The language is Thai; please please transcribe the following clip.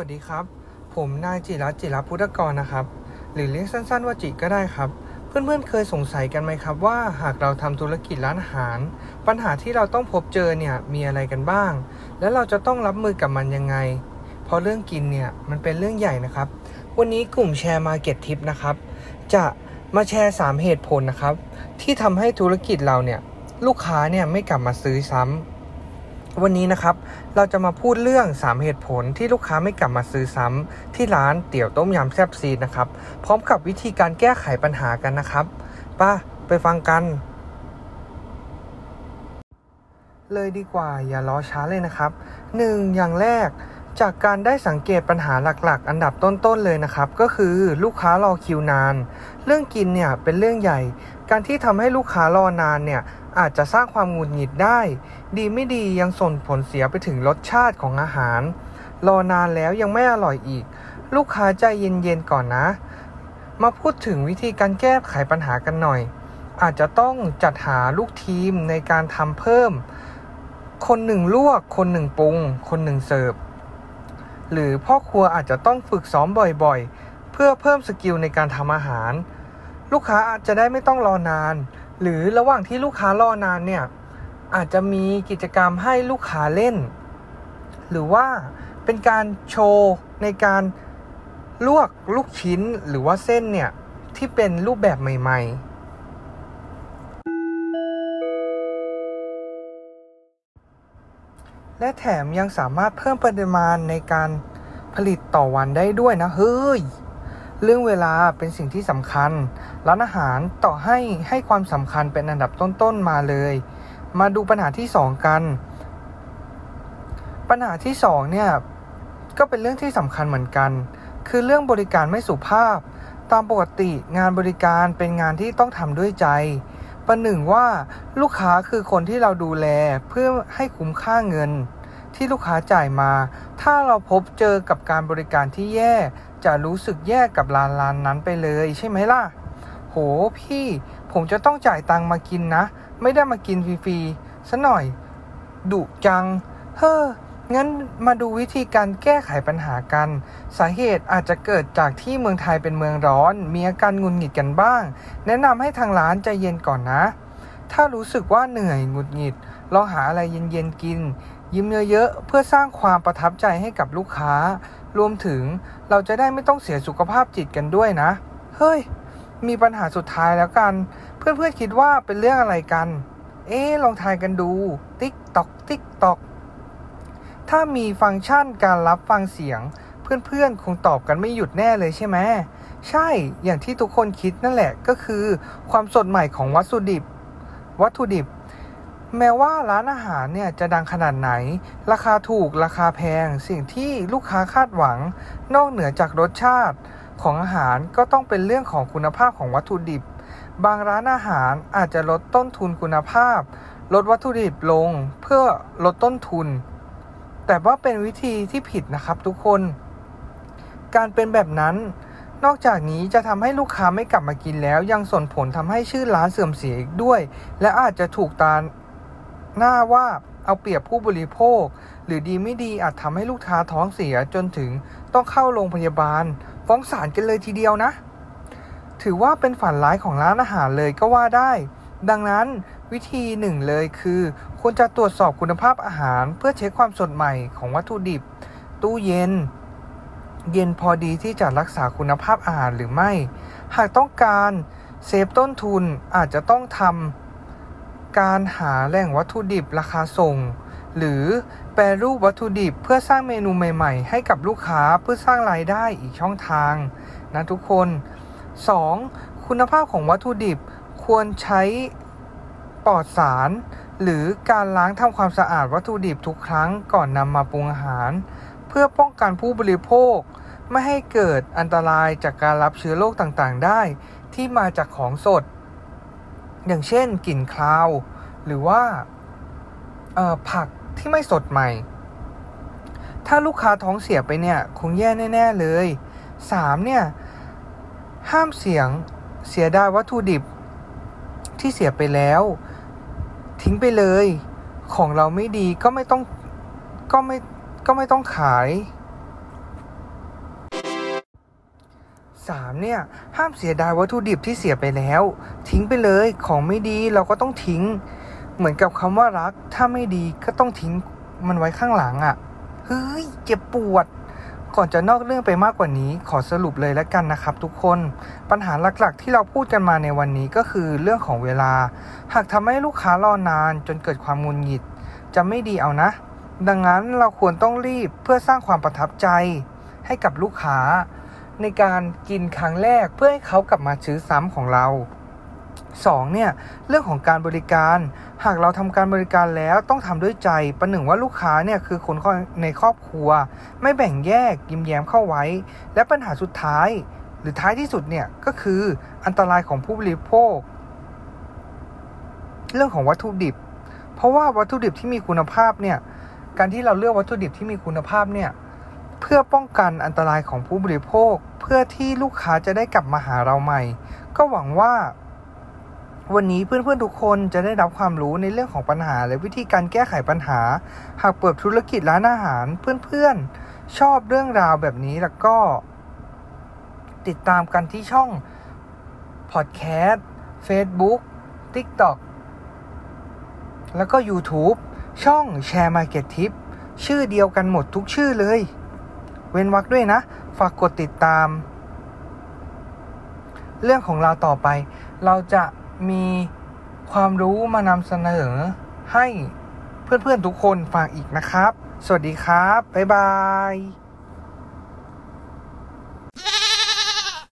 วัสดีครับ ผมนายจิรัตจิรพุทธกรนะครับ หรือเรียกสั้นๆว่าจิก็ได้ครับ เพื่อนๆเคยสงสัยกันไหมครับว่าหากเราทำธุรกิจร้านอาหาร ปัญหาที่เราต้องพบเจอเนี่ยมีอะไรกันบ้าง แล้วเราจะต้องรับมือกับมันยังไง เพราะเรื่องกินเนี่ยมันเป็นเรื่องใหญ่นะครับ วันนี้กลุ่มแชร์มาเก็ตทิปนะครับ จะมาแชร์ 3 เหตุผลนะครับ ที่ทำให้ธุรกิจเราเนี่ยลูกค้าเนี่ยไม่กลับมาซื้อซ้ำ วันนี้นะครับเราจะมาพูดเรื่อง 3 เหตุผลที่ลูกค้าไม่กลับมาซื้อซ้ำที่ร้านเตี๋ยวต้มยำแซ่บซีดนะครับ พร้อมกับวิธีการแก้ไขปัญหากันนะครับป้าไปฟังกัน เลยดีกว่าอย่ารอช้าเลยนะครับ 1. อย่างแรก จากการได้สังเกตปัญหาหลักๆ อันดับต้นๆเลยนะครับ ก็คือลูกค้ารอคิวนาน เรื่องกินเนี่ยเป็นเรื่องใหญ่ การที่ทำให้ลูกค้ารอนานเนี่ย อาจจะสร้างความหงุดหงิดได้ ดีไม่ดียังส่งผลเสียไปถึงรสชาติของอาหาร รอนานแล้วยังไม่อร่อยอีก ลูกค้าใจเย็นๆก่อนนะ มาพูดถึงวิธีการแก้ไขปัญหากันหน่อย อาจจะต้องจัดหาลูกทีมในการทำเพิ่ม คนหนึ่งลวก คนหนึ่งปรุง คนหนึ่งเสิร์ฟหรือพ่อครัวอาจจะต้องฝึกซ้อมบ่อยๆ เพื่อเพิ่มสกิลในการทำอาหาร ลูกค้าอาจจะได้ไม่ต้องรอนาน หรือระหว่างที่ลูกค้ารอนานเนี่ย อาจจะมีกิจกรรมให้ลูกค้าเล่น หรือว่าเป็นการโชว์ในการลวกลูกชิ้นหรือว่าเส้นเนี่ย ที่เป็นรูปแบบใหม่ ๆและแถมยังสามารถเพิ่มปริมาณในการผลิตต่อวันได้ด้วยนะ เฮ้ย เรื่องเวลาเป็นสิ่งที่สำคัญ ร้านอาหารต่อให้ให้ความสำคัญเป็นอันดับต้นๆมาเลย มาดูปัญหาที่ 2 กัน ปัญหาที่2เนี่ยก็เป็นเรื่องที่สำคัญเหมือนกัน คือเรื่องบริการไม่สุภาพ ตามปกติงานบริการเป็นงานที่ต้องทำด้วยใจ ประหนึ่งว่าลูกค้าคือคนที่เราดูแลเพื่อให้คุ้มค่าเงิน ที่ลูกค้าจ่ายมา ถ้าเราพบเจอกับการบริการที่แย่ จะรู้สึกแย่กับร้านร้านนั้นไปเลยใช่ไหมล่ะ โหพี่ผมจะต้องจ่ายตังมากินนะ ไม่ได้มากินฟรีๆซะหน่อยดุจัง เฮ้องั้นมาดูวิธีการแก้ไขปัญหากัน สาเหตุอาจจะเกิดจากที่เมืองไทยเป็นเมืองร้อน มีอาการงุนหงิดกันบ้าง แนะนำให้ทางร้านใจเย็นก่อนนะ ถ้ารู้สึกว่าเหนื่อยงุดหงิดลองหาอะไรเย็นๆกิน ยิ้มเยอะๆเพื่อสร้างความประทับใจให้กับลูกค้า รวมถึงเราจะได้ไม่ต้องเสียสุขภาพจิตกันด้วยนะ เฮ้ย มีปัญหาสุดท้ายแล้วกัน เพื่อนๆคิดว่าเป็นเรื่องอะไรกัน เอ๊ลองทายกันดู tick tock tick tock ถ้ามีฟังก์ชันการรับฟังเสียง เพื่อนๆ คงตอบกันไม่หยุดแน่เลยใช่ไหม ใช่ อย่างที่ทุกคนคิดนั่นแหละก็คือ ความสดใหม่ของวัตถุดิบ วัตถุดิบ แม้ว่าร้านอาหารเนี่ยจะดังขนาดไหน ราคาถูกราคาแพง สิ่งที่ลูกค้าคาดหวัง นอกเหนือจากรสชาติของอาหารก็ต้องเป็นเรื่องของคุณภาพของวัตถุดิบ บางร้านอาหารอาจจะลดต้นทุนคุณภาพ ลดวัตถุดิบลงเพื่อลดต้นทุน แต่ว่าเป็นวิธีที่ผิดนะครับทุกคน การเป็นแบบนั้น นอกจากนี้จะทำให้ลูกค้าไม่กลับมากินแล้ว ยังส่งผลทำให้ชื่อร้านเสื่อมเสียอีกด้วย และอาจจะถูกตา หน้าว่าเอาเปรียบผู้บริโภค หรือดีไม่ดีอาจทำให้ลูกค้าท้องเสียจนถึงต้องเข้าโรงพยาบาล ฟ้องศาลกันเลยทีเดียวนะ ถือว่าเป็นฝันร้ายของร้านอาหารเลยก็ว่าได้ ดังนั้นวิธีหนึ่งเลยคือ ควรจะตรวจสอบคุณภาพอาหาร เพื่อเช็คความสดใหม่ของวัตถุดิบ ตู้เย็น เย็นพอดีที่จะรักษาคุณภาพอาหารหรือไม่ หากต้องการเซฟต้นทุนอาจจะต้องทำ การหาแหล่งวัตถุดิบราคาส่ง หรือแปรรูปวัตถุดิบเพื่อสร้างเมนูใหม่ๆ ให้กับลูกค้าเพื่อสร้างรายได้อีกช่องทางนะทุกคน 2. คุณภาพของวัตถุดิบควรใช้ปลอดสาร หรือการล้างทำความสะอาดวัตถุดิบทุกครั้งก่อนนำมาปรุงอาหาร เพื่อป้องกันผู้บริโภค ไม่ให้เกิดอันตรายจากการรับเชื้อโรคต่างๆ ได้ที่มาจากของสด อย่างเช่นกลิ่นคาว หรือว่าผักที่ไม่สดใหม่ ถ้าลูกค้าท้องเสียไปเนี่ย คงแย่แน่ ๆ เลย 3. เนี่ย ห้ามเสียงเสียดายวัตถุดิบที่เสียไปแล้ว ทิ้งไปเลย ของเราไม่ดีก็ไม่ต้องก็ไม่ก็ไม่ต้องขาย 3 เนี่ยห้ามเสียดายวัตถุดิบที่เสียไปแล้ว ทิ้งไปเลยของไม่ดีเราก็ต้องทิ้ง เหมือนกับคำว่ารัก ถ้าไม่ดีก็ต้องทิ้งมันไว้ข้างหลังอะ่ะเฮ้ยเจ็บปวด ก่อนจะนอกเรื่องไปมากกว่านี้ ขอสรุปเลยแล้วกันนะครับ ทุกคนปัญหาหลักๆ ที่เราพูดกันมาในวันนี้ก็คือเรื่องของเวลา หากทำให้ลูกค้ารอนาน จนเกิดความงุนหงิด จะไม่ดีเอานะ ดังนั้นเราควรต้องรีบเพื่อสร้างความประทับใจให้กับลูกค้า ในการกินครั้งแรกเพื่อให้เขากลับมาซื้อซ้ำของเรา 2. เนี่ยเรื่องของการบริการ หากเราทำการบริการแล้วต้องทำด้วยใจประหนึ่งว่าลูกค้าเนี่ยคือคนในครอบครัว ไม่แบ่งแยกยิ้มแย้มเข้าไว้ และปัญหาสุดท้าย หรือท้ายที่สุดเนี่ยก็คืออันตรายของผู้บริโภค เรื่องของวัตถุดิบ เพราะว่าวัตถุดิบที่มีคุณภาพเนี่ยการที่เราเลือกวัตถุดิบที่มีคุณภาพเนี่ย เพื่อป้องกันอันตรายของผู้บริโภค เพื่อที่ลูกค้าจะได้กลับมาหาเราใหม่ ก็หวังว่า วันนี้เพื่อนๆทุกคนจะได้รับความรู้ในเรื่องของปัญหา และวิธีการแก้ไขปัญหา หากเปิดธุรกิจร้านอาหารเพื่อนๆ ชอบเรื่องราวแบบนี้แล้วก็ ติดตามกันที่ช่องพอดแคสต์ Facebook TikTok แล้วก็ YouTube ช่องแชร์ Market Tip ชื่อเดียวกันหมดทุกชื่อเลย เว้นวรรคด้วยนะ ฝากกดติดตาม เรื่องของเราต่อไป เราจะมีความรู้มานำเสนอให้เพื่อนๆทุกคนฟังอีกนะครับ สวัสดีครับ บ๊ายบาย